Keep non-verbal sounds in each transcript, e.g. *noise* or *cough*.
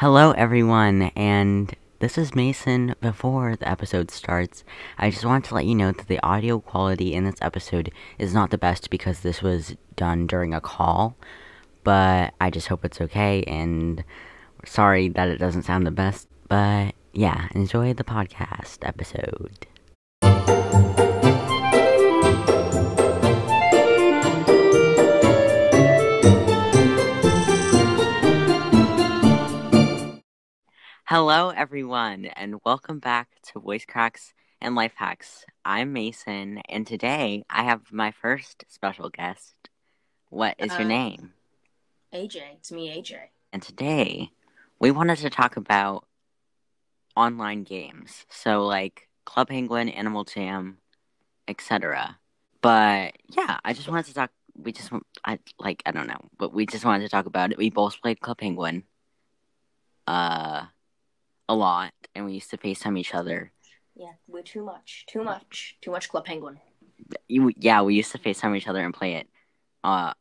Hello, everyone, and this is Mason. Before the episode starts, I just want to let you know that the audio quality in this episode is not the best because this was done during a call, but I just hope it's okay, and sorry that it doesn't sound the best, but yeah, enjoy the podcast episode. Hello, everyone, and welcome back to Voice Cracks and Life Hacks. I'm Mason, and today I have my first special guest. What is your Uh, name? AJ, it's me, AJ. And today we wanted to talk about online games, so like Club Penguin, Animal Jam, etc. But yeah, I just wanted to talk. We just, want- I like, I don't know, but we just wanted to talk about it. We both played Club Penguin, uh, a lot, and we used to Facetime each other. Yeah, way too much, too much, too much Club Penguin. You, yeah, we used to FaceTime each other and play it, uh,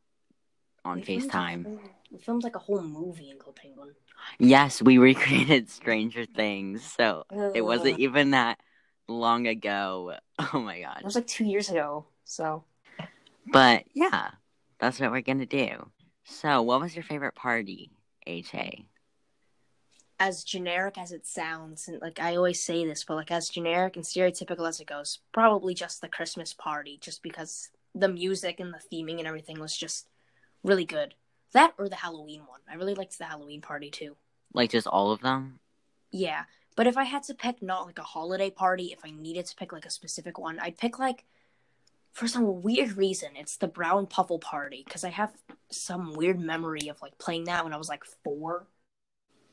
on We FaceTime. whole- We filmed like a whole movie in Club Penguin. Yes, we recreated Stranger Things, so it wasn't even that long ago. *laughs* Oh my god. It was like two years ago. So But yeah, that's what we're gonna do. So, what was your favorite party, AJ? As generic as it sounds, and like I always say this, but like as generic and stereotypical as it goes, probably just the Christmas party, just because the music and the theming and everything was just really good. That or the Halloween one. I really liked the Halloween party too. Like just all of them? Yeah, but if I had to pick not like a holiday party, if I needed to pick like a specific one, I'd pick like for some weird reason, it's the Brown Puffle party because I have some weird memory of like playing that when I was like 4.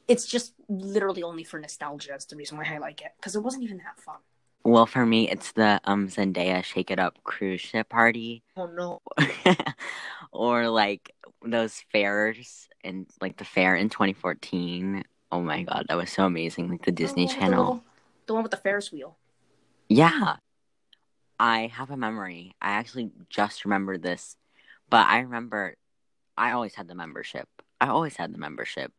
It's just literally only for nostalgia. That's the reason why I like it because it wasn't even that fun. Well, for me, it's the um Zendaya Shake It Up cruise ship party, Oh no. *laughs* or like those fairs and like the fair in 2014. Oh my god, that was so amazing! Like the Disney Oh, the Channel. little- The one with the Ferris wheel. Yeah. I have a memory. I actually just remembered this, but I remember I always had the membership. I always had the membership.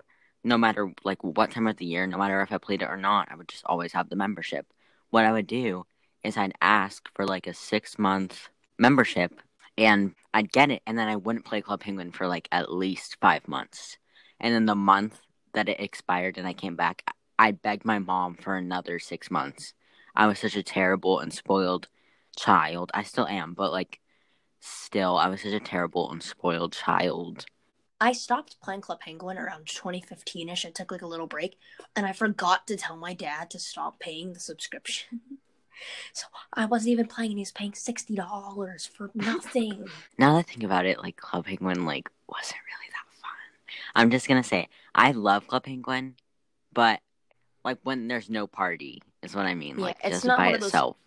No matter like what time of the year, no matter if I played it or not, I would just always have the membership. What I would do is I'd ask for like a 6 month membership and I'd get it and then I wouldn't play Club Penguin for like at least 5 months. And then the month that it expired and I came back, I begged my mom for another 6 months. I was such a terrible and spoiled child. I still am, but like still I was such a terrible and spoiled child. I stopped playing Club Penguin around 2015 ish. I took like a little break and I forgot to tell my dad to stop paying the subscription. *laughs* so I wasn't even playing and he was paying $60 for *laughs* nothing. Now that I think about it, like Club Penguin like wasn't really that fun. I'm just gonna say I love Club Penguin, but like when there's no party is what I mean. Yeah, like it's just not by one of those- itself.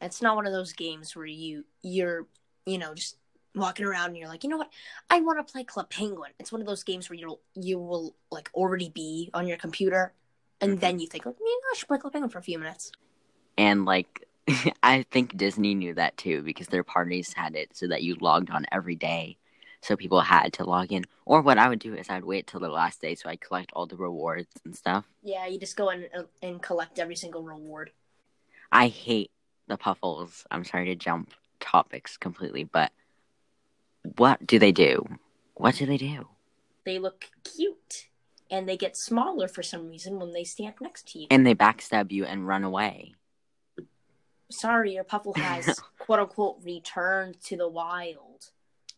it's not one of those games where you, you're, you know, just walking around and you're like, you know what? I want to play Club Penguin. It's one of those games where you'll, you will like already be on your computer and Mhm. then you think, like, yeah, I should play Club Penguin for a few minutes. And like *laughs* I think Disney knew that too because their parties had it so that you logged on every day. So people had to log in. Or what I would do is I'd wait till the last day so I'd collect all the rewards and stuff. Yeah, you just go in and, and collect every single reward. I hate the puffles. I'm sorry to jump topics completely, but what do they do? What do they do? they look cute and they get smaller for some reason when they stand next to you. And they backstab you and run away. Sorry, your Puffle *laughs* has quote unquote returned to the wild.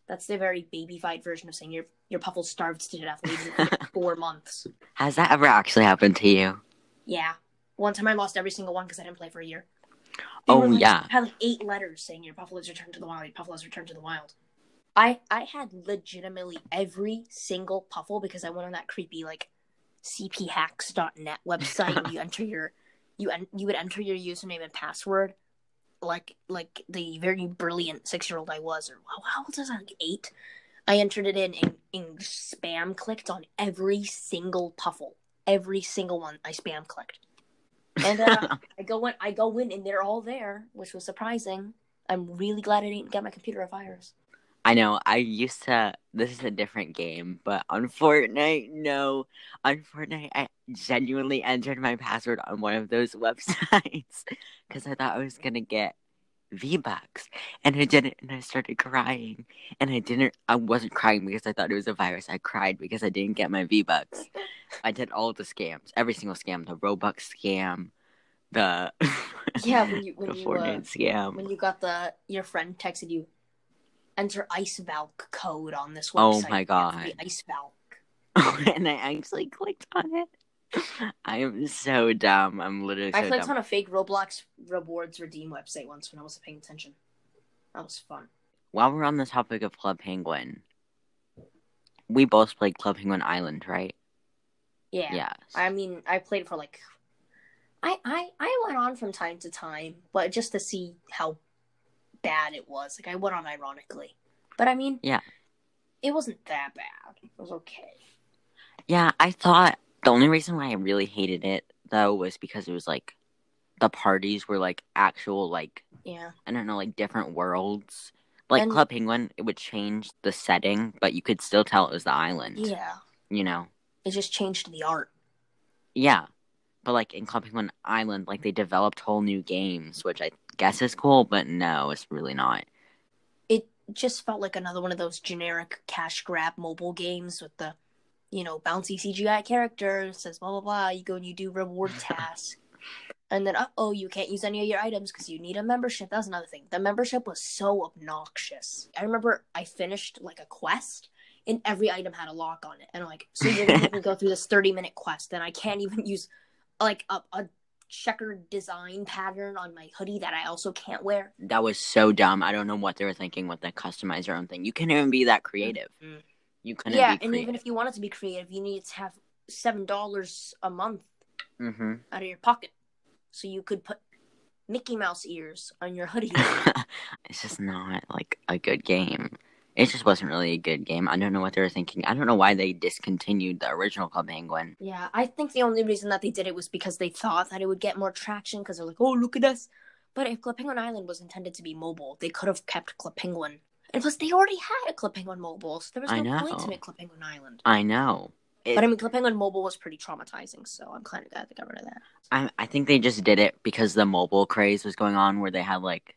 That's the very babyfied version of saying your your Puffle starved to death for *laughs* four months. Has that ever actually happened to you? Yeah. One time I lost every single one because I didn't play for a year. Oh, were, like, yeah. Had like eight letters saying your Puffle has returned to the wild. Your Puffle has returned to the wild. I I had legitimately every single Puffle because I went on that creepy like cphacks.net *laughs* website where you enter your you en- you would enter your username and password. Like like the very brilliant six year old I was or how, how old was I? Like eight? I entered it in and, and spam clicked on every single puffle. Every single one I spam clicked. And uh, *laughs* I go in I go in and they're all there which was surprising. I'm really glad I didn't get my computer a virus I know. I used to. This is a different game, but on Fortnite, no. On Fortnite, I genuinely entered my password on one of those *laughs* websites because I thought I was gonna get V Bucks, and I didn't, and I started crying, and I didn't. I wasn't crying because I thought it was a virus. I cried because I didn't get my V Bucks. I did all the scams, every single scam, the Robux scam, the Yeah, when you *laughs* when the you Fortnite uh, scam. when you got the your friend texted you, enter Ice Valk code on this website. Oh website. my have to God. Ice Valk. *laughs* and I actually clicked on it. I am so dumb. I'm literally so I clicked dumb. on a fake Roblox rewards redeem website once when I wasn't paying attention. That was fun. While we're on the topic of Club Penguin, we both played Club Penguin Island, right? Yeah. Yes. I mean, I played for like, I I I went on from time to time, but just to see how bad it was. Like I went on ironically, but I mean, Yeah. it wasn't that bad. It was okay. Yeah, I thought the only reason why I really hated it though was because it was like the parties were like actual like Yeah. I don't know like different worlds. Like And- Club Penguin, it would change the setting, but you could still tell it was the island. Yeah. You know. It just changed the art. Yeah. But like in Club Penguin Island, like they developed whole new games, which I guess is cool, but no, it's really not. It just felt like another one of those generic cash grab mobile games with the, you know, bouncy CGI characters. Says blah blah blah. You go and you do reward *laughs* tasks. And then, uh oh, you can't use any of your items because you need a membership. That's another thing. The membership was so obnoxious. I remember I finished like a quest, and every item had a lock on it. And I'm like, so you're gonna *laughs* go through this 30 minute quest, and I can't even use like a, a checkered design pattern on my hoodie that I also can't wear. That was so dumb. I don't know what they were thinking with the customize your own thing. You can't even be that creative. Mhm. You couldn't yeah, be and even if you wanted to be creative, you needed to have seven dollars a month hmm out of your pocket, so you could put Mickey Mouse ears on your hoodie. *laughs* it's just not like a good game. It just wasn't really a good game. I don't know what they were thinking. I don't know why they discontinued the original Club Penguin. Yeah, I think the only reason that they did it was because they thought that it would get more traction because they're like, oh, look at us. But if Club Penguin Island was intended to be mobile, they could have kept Club Penguin. And plus, they already had a Club Penguin mobile, so there was I no point to make Club Penguin Island. I know. It- But I mean, Club Penguin mobile was pretty traumatizing, so I'm kind of glad they got rid of that. I, I think they just did it because the mobile craze was going on, where they had like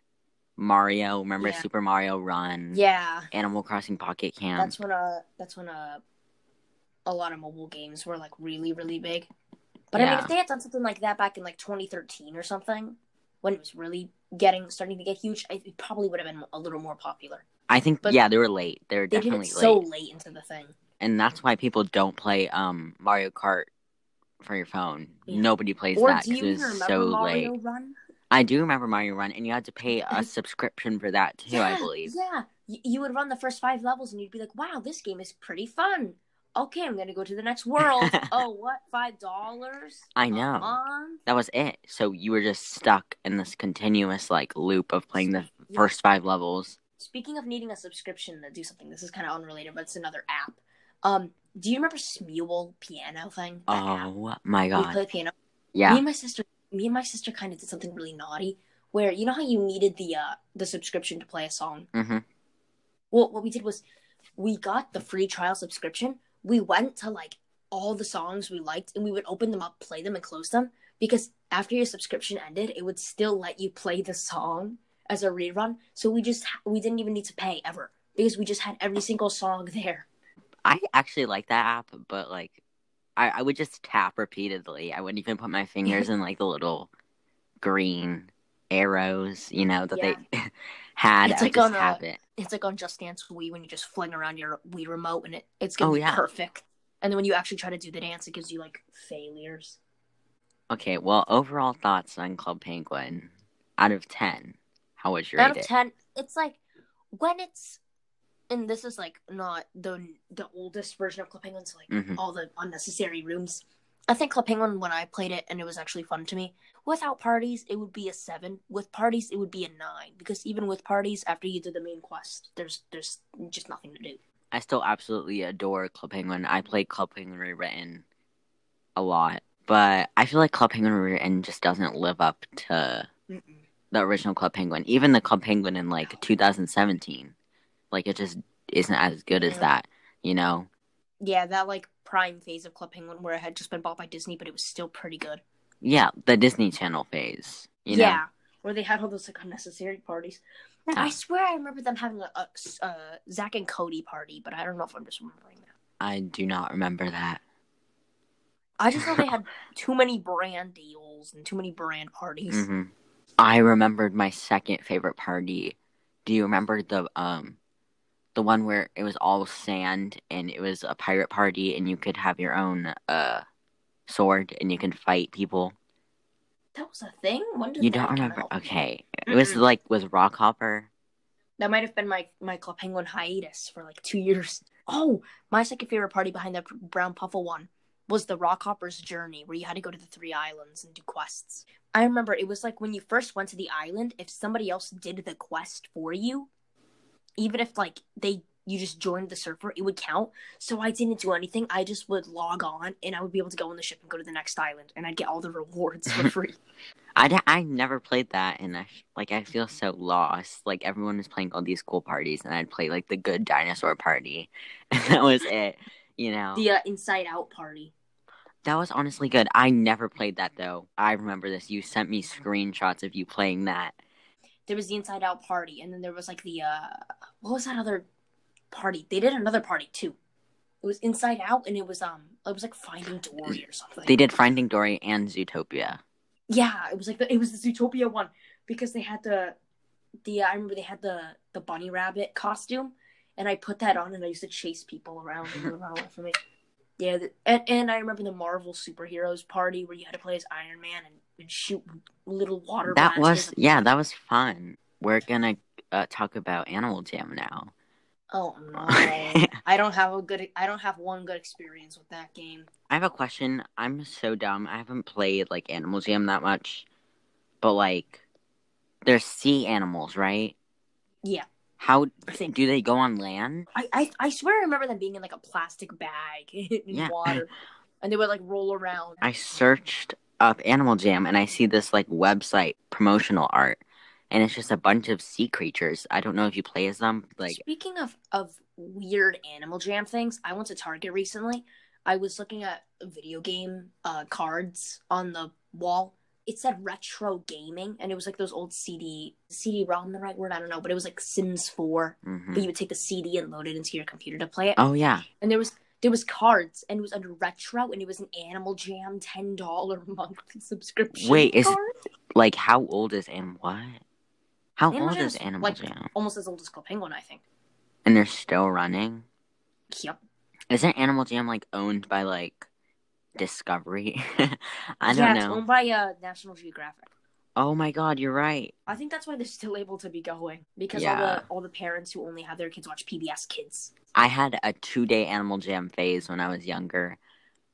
Mario. Remember Yeah. Super Mario Run? Yeah, Animal Crossing Pocket Camp. that's when uh, that's when uh, a lot of mobile games were like really, really big. But I mean, if they had done something like that back in like 2013 or something, when it was really getting starting to get huge, it probably would have been a little more popular. I think but- yeah, they were late. They were They definitely it so late, late into the thing. and that's why people don't play um Mario Kart for your phone. Yeah. Nobody plays Or that because it was so Mario late. Run? I do remember Mario Run, and you had to pay a *laughs* subscription for that too. I believe. Yeah, Y- you would run the first five levels, and you'd be like, "Wow, this game is pretty fun." Okay, I'm gonna go to the next world. *laughs* oh, what? Five dollars? I know. month? That was it. So you were just stuck in this continuous like loop of playing the Yeah. first five levels. Speaking of needing a subscription to do something, this is kind of unrelated, but it's another app. Um, do you remember Smule piano thing? That app? Oh my We god. play piano. Yeah. Me and my sister, me and my sister, kind of did something really naughty, where you know how you needed the uh the subscription to play a song. hmm Well, what we did was we got the free trial subscription. We went to like all the songs we liked, and we would open them up, play them, and close them because after your subscription ended, it would still let you play the song as a rerun. So we just we didn't even need to pay ever because we just had every single song *laughs* there. I actually like that app, but like, I, I would just tap repeatedly. I wouldn't even put my fingers *laughs* in like the little green arrows, you know, that they *laughs* had. It's I like on a- uh, it. It's like on Just Dance Wii when you just fling around your Wii remote and it it's oh, gonna Oh, be yeah. perfect. And then when you actually try to do the dance, it gives you like failures. Okay, well, overall thoughts on Club Penguin out of ten. How would you out rate of it? 10 it's like when it's and this is like not the the oldest version of Club Penguin, so like Mhm. all the unnecessary rooms. I think Club Penguin when I played it and it was actually fun to me. Without parties, it would be a seven. With parties, it would be a nine because even with parties, after you do the main quest, there's there's just nothing to do. I still absolutely adore Club Penguin. I play Club Penguin Rewritten a lot, but I feel like Club Penguin Rewritten just doesn't live up to Mm-mm. the original Club Penguin. Even the Club Penguin in like 2017, Like it just isn't as good as that, you know? Yeah, that like prime phase of Club Penguin where it had just been bought by Disney, but it was still pretty good. Yeah, the Disney Channel phase. You know? yeah, where they had all those like unnecessary parties. And I swear I remember them having a, a, a Zack and Cody party, but I don't know if I'm just remembering that. I do not remember that. I just know they had *laughs* too many brand deals and too many brand parties. hmm I remembered my second favorite party. Do you remember the um the one where it was all sand and it was a pirate party and you could have your own uh sword and you could fight people? That was a thing. When did You don't remember? out? Okay. It was Mm-mm. like was Rockhopper. That might have been my my Club Penguin hiatus for like two years. Oh, my second favorite party behind the Brown Puffle one was the Rockhopper's Journey, where you had to go to the three islands and do quests. I remember it was like when you first went to the island, if somebody else did the quest for you, even if like they you just joined the server, it would count. So I didn't do anything. I just would log on and I would be able to go on the ship and go to the next island, and I'd get all the rewards for *laughs* free. I, d- I never played that and I like I feel so lost. Like everyone was playing all these cool parties and I'd play like the good dinosaur party *laughs* and that was it. You know. the uh, Inside Out party. That was honestly good. I never played that though. I remember this. You sent me screenshots of you playing that. There was the Inside Out party, and then there was like the uh, what was that other party? They did another party too. It was Inside Out, and it was um, it was like Finding Dory or something. They did Finding Dory and Zootopia. yeah, it was like the, it was the Zootopia one because they had the the I remember they had the the bunny rabbit costume, and I put that on, and I used to chase people around and away me. Yeah, the, and, and I remember the Marvel superheroes party where you had to play as Iron Man and, and shoot little water. That was at- yeah, that was fun. We're gonna uh, talk about Animal Jam now. Oh no! *laughs* I don't have a good. I don't have one good experience with that game. I have a question. I'm so dumb. I haven't played like Animal Jam that much, but like, there's sea animals, right? Yeah, How do they go on land? I, I I swear I remember them being in like a plastic bag *laughs* in Yeah. water, and they would like roll around. I searched up Animal Jam and I see this like website promotional art, and it's just a bunch of sea creatures. I don't know if you play as them. Like, Speaking of of weird Animal Jam things, I went to Target recently. I was looking at video game uh, cards on the wall. It said retro gaming, and it was like those old CD CD-ROM, the right word? I don't know, but it was like Sims 4. mhm. But you would take the CD and load it into your computer to play it. oh yeah, and there was there was cards and it was under retro and it was an animal jam ten dollar monthly *laughs* subscription Wait, is- card. like how old is and What? How Animal old Jam is Animal like- Jam? almost as old as Club Penguin, I think. And they're still running. Yep. Isn't Animal Jam like owned by like Discovery? *laughs* I don't know. yeah, it's owned by uh, National Geographic. Oh my god, you're right. I think that's why they're still able to be going because Yeah. all the all the parents who only have their kids watch PBS Kids. I had a two day Animal Jam phase when I was younger,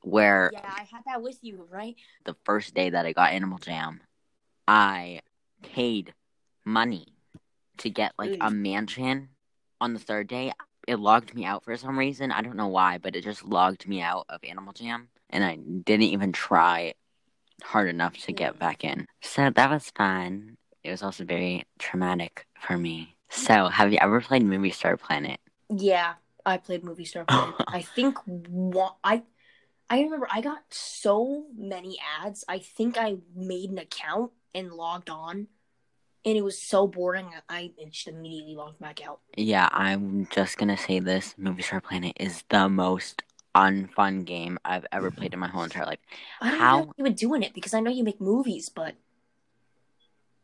where Yeah, I had that with you, right? the first day that I got Animal Jam, I paid money to get like a mansion. On the third day, it logged me out for some reason. I don't know why, but it just logged me out of Animal Jam, and I didn't even try hard enough to get back in. So that was fun. It was also very traumatic for me. So, have you ever played Movie Star Planet? Yeah, I played Movie Star Planet. *laughs* I think one, I I remember I got so many ads. I think I made an account and logged on, and it was so boring. I just immediately logged back out. Yeah, I'm just gonna say this: Movie Star Planet is the most unfun game I've ever played in my whole entire life. I don't How- know you were doing it because I know you make movies, but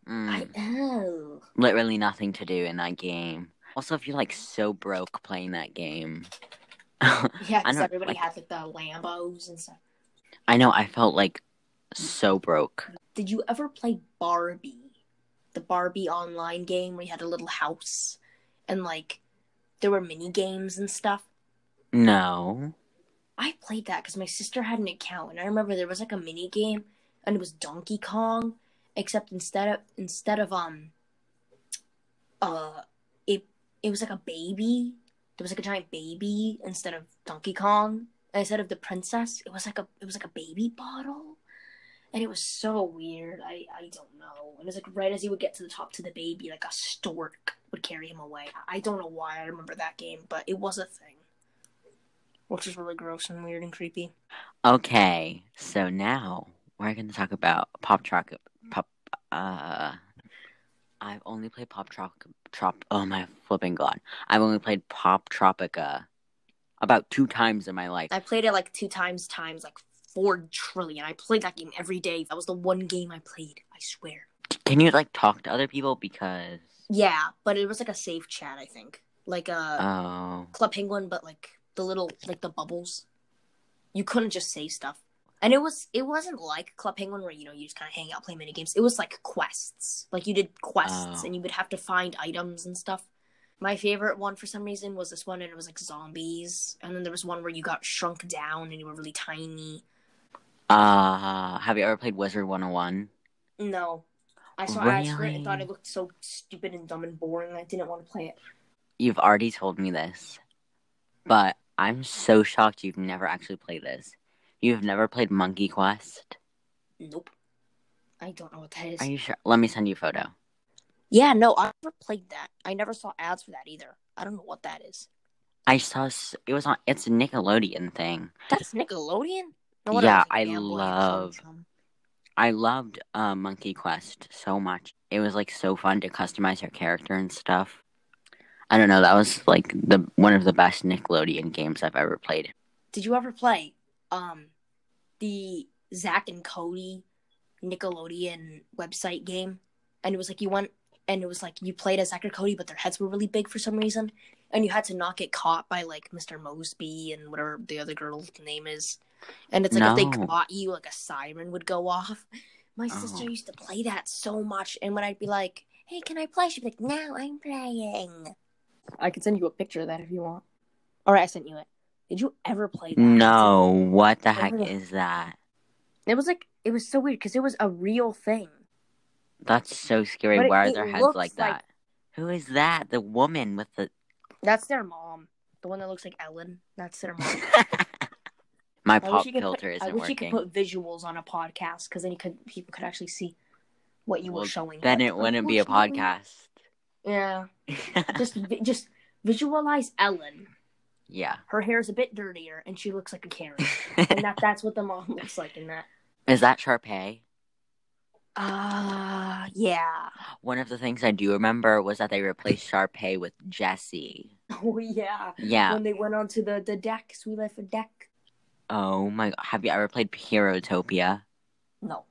Mm, I oh literally nothing to do in that game. Also, if you're like so broke playing that game, *laughs* yeah, because everybody like- had like the Lambos and stuff. I know I felt like so broke. Did you ever play Barbie? The Barbie online game where you had a little house and like there were mini games and stuff. No, I played that because my sister had an account, and I remember there was like a mini game, and it was Donkey Kong, except instead of instead of um, uh, it it was like a baby. There was like a giant baby instead of Donkey Kong. And instead of the princess, it was like a it was like a baby bottle, and it was so weird. I I don't know. And it was like right as he would get to the top to the baby, like a stork would carry him away. I don't know why I remember that game, but it was a thing, which is really gross and weird and creepy. Okay, so now we're going to talk about Pop Troc. Pop. Uh, I've only played Pop Troc. Trop. Oh my flipping god! I've only played Poptropica about two times in my life. I played it like two times, times like four trillion. I played that game every day. That was the one game I played. I swear. Can you like talk to other people because? Yeah, but it was like a safe chat. I think like a Oh, Club Penguin, but like the little like the bubbles. You couldn't just say stuff. And it was it wasn't like Club Penguin where you know you just kind of hang out play mini games. It was like quests. Like you did quests Oh. and you would have to find items and stuff. My favorite one for some reason was this one and it was like zombies. And then there was one where you got shrunk down and you were really tiny. uh, have you ever played Wizard 101? No. I saw ads for it Really? and thought it looked so stupid and dumb and boring. I didn't want to play it. You've already told me this, but I'm so shocked you've never actually played this. You've never played Monkey Quest? Nope. I don't know what that is. Are you sure? Let me send you a photo. Yeah, no, I never played that. I never saw ads for that either. I don't know what that is. I saw it was on. It's a Nickelodeon thing. That's Nickelodeon? No Yeah, it's I Game Boy or love- I loved uh, Monkey Quest so much. It was like so fun to customize your character and stuff. I don't know. That was like the one of the best Nickelodeon games I've ever played. Did you ever play um the Zack and Cody Nickelodeon website game? And it was like you went and it was like you played as Zack and Cody, but their heads were really big for some reason, and you had to not get caught by like Mr. Moseby and whatever the other girl's name is. And it's like if they caught you, like a siren would go off. My sister Oh. used to play that so much, and when I'd be like, "Hey, can I play?" She'd be like, "No, I'm playing." I could send you a picture of that if you want. All right, I sent you it. Did you ever play that? No, what the heck is that? It was like it was so weird because it was a real thing. That's so scary. But it- Why are it their heads like like- that? Who is that? The woman with the. That's their mom, the one that looks like Ellen. That's their mom. *laughs* My I pop wish you could filter put, I isn't wish you could put visuals on a podcast because then you could people could actually see what you Well, were showing. Then it wouldn't be a podcast. Yeah, *laughs* just vi- just visualize Ellen. yeah. Her hair is a bit dirtier, and she looks like a Karen. and that that's what the mom *laughs* looks like in that. Is that Sharpay? Ah, yeah. One of the things I do remember was that they replaced Sharpay with Jesse. *laughs* Oh yeah. Yeah. When they went onto the the deck, Suite Life of Deck. Oh my god. Have you ever played Herotopia? No.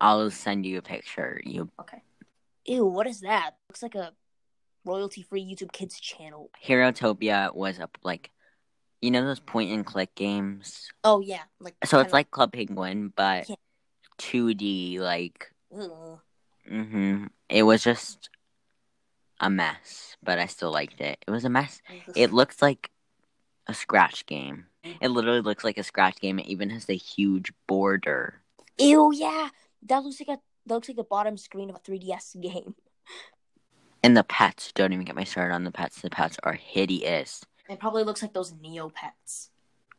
I'll send you a picture. You Okay. Ew, what is that? Looks like a royalty free YouTube Kids channel. Herotopia was a like you know those point and click games? Oh yeah, like So it's like Club Penguin, but Yeah. 2D like Ugh. mhm. It was just a mess, but I still liked it. It was a mess. It looks like a scratch game. It literally looks like a scratch game. It even has the huge border. Ew, yeah. That looks like a that looks like the bottom screen of a 3DS *laughs* game. And the pets, don't even get me started on the pets. The pets are hideous. It probably looks like those Neopets.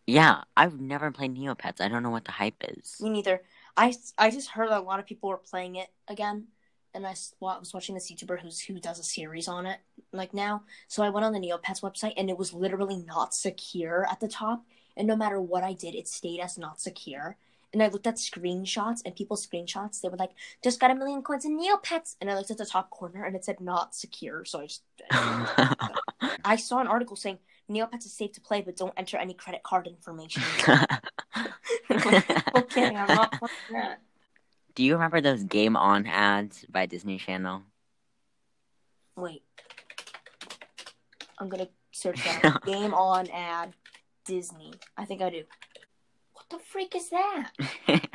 Yeah, I've never played Neopets. I don't know what the hype is. Me neither. I, I just heard a lot of people were playing it again, and I was watching this YouTuber who's who does a series on it like now. So I went on the Neopets website, and it was literally not secure at the top. And no matter what I did, it stayed as not secure. And I looked at screenshots and people's screenshots. They were like, "Just got a million coins in Neopets," and I looked at the top corner, and it said not secure. So I just I *laughs* saw an article saying Neopets is safe to play, but don't enter any credit card information. *laughs* *laughs* okay, I'm not playing that. Do you remember those Game On ads by Disney Channel? Wait. I'm gonna search that. Game on ad Disney. I think I do. What the freak is that? *laughs*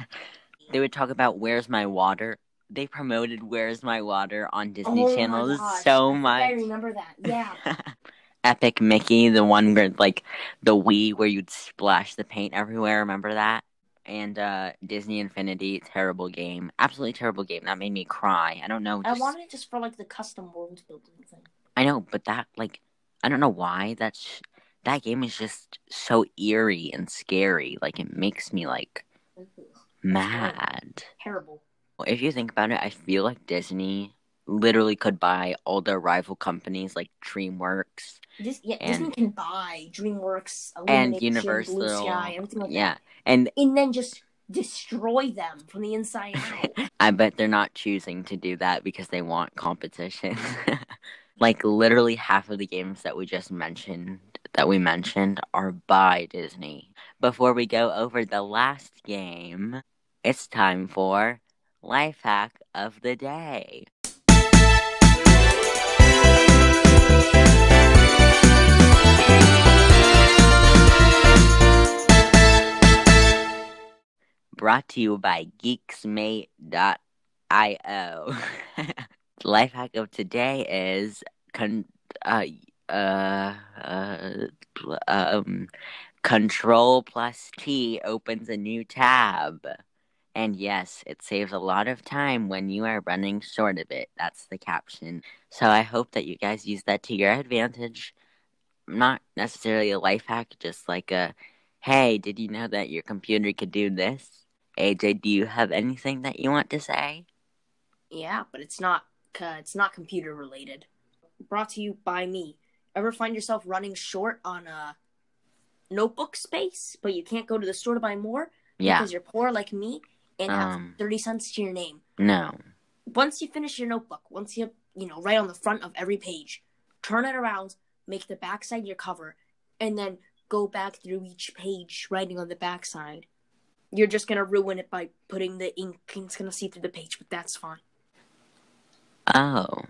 they would talk about Where's My Water. They promoted Where's My Water on Disney Oh Channel so much. I remember that. Yeah. *laughs* Epic Mickey, the one where like the Wii where you'd splash the paint everywhere. Remember that? And uh Disney Infinity, terrible game, absolutely terrible game. That made me cry. I don't know. I wanted it just for like the custom world building thing. I know, but that like I don't know why that's that game is just so eerie and scary. Like it makes me like mm-hmm. mad. Terrible. If you think about it, I feel like Disney literally could buy all their rival companies like DreamWorks Dis- yeah, And- Disney can buy DreamWorks, and Universal. Blue Sky, everything like yeah, that, and and then just destroy them from the inside out. *laughs* I bet they're not choosing to do that because they want competition. *laughs* like literally half of the games that we just mentioned that we mentioned are by Disney. Before we go over the last game, it's time for life hack of the day. Brought to you by geeksmate.io. *laughs* life hack of today is con- uh, uh, uh, um, Control plus T opens a new tab. And yes, it saves a lot of time when you are running short of it. That's the caption. So I hope that you guys use that to your advantage. Not necessarily a life hack, just like a hey, did you know that your computer could do this? AJ, do you have anything that you want to say? yeah, but it's not. Uh, it's not computer related. Brought to you by me. Ever find yourself running short on a notebook space, but you can't go to the store to buy more Yeah. because you're poor like me and have Um. thirty cents to your name? No. once you finish your notebook, once you you know write on the front of every page, turn it around, make the backside your cover, and then go back through each page writing on the backside. You're just gonna ruin it by putting the ink. it's gonna see through the page, but that's fine. Oh.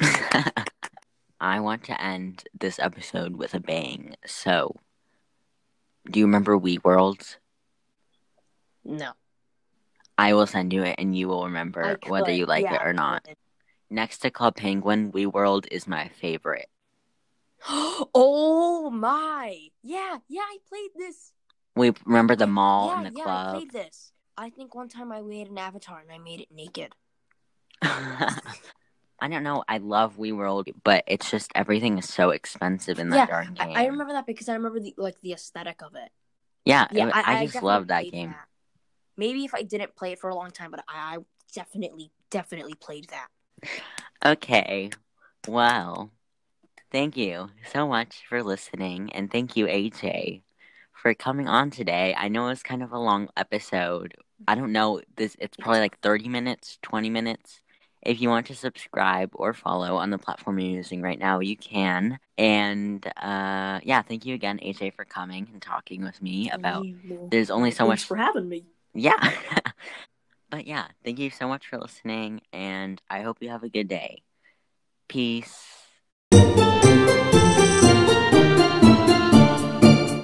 *laughs* I want to end this episode with a bang. So, do you remember WeeWorld? No, I will send you it and you will remember I whether you like yeah, it or not. Next to Club Penguin, WeeWorld is my favorite. *gasps* oh my! Yeah, yeah, I played this. We remember the mall yeah, and the yeah, I club. played this. I think one time I made an avatar and I made it naked. *laughs* I don't know. I love WeeWorld, but it's just everything is so expensive in that Yeah, darn game. I, I remember that because I remember the like the aesthetic of it. Yeah, Yeah, it- I, I, just love that game. that. Maybe if I didn't play it for a long time, but I, I definitely, definitely played that. Okay. Well, thank you so much for listening. And thank you, AJ, for coming on today. I know it's kind of a long episode. I mm-hmm. don't know. This it's probably like 30 minutes, 20 minutes. If you want to subscribe or follow on the platform you're using right now, you can. And uh, yeah, thank you again, AJ, for coming and talking with me about. There's only so Thanks much for having me. yeah. *laughs* but yeah, thank you so much for listening, and I hope you have a good day. Peace.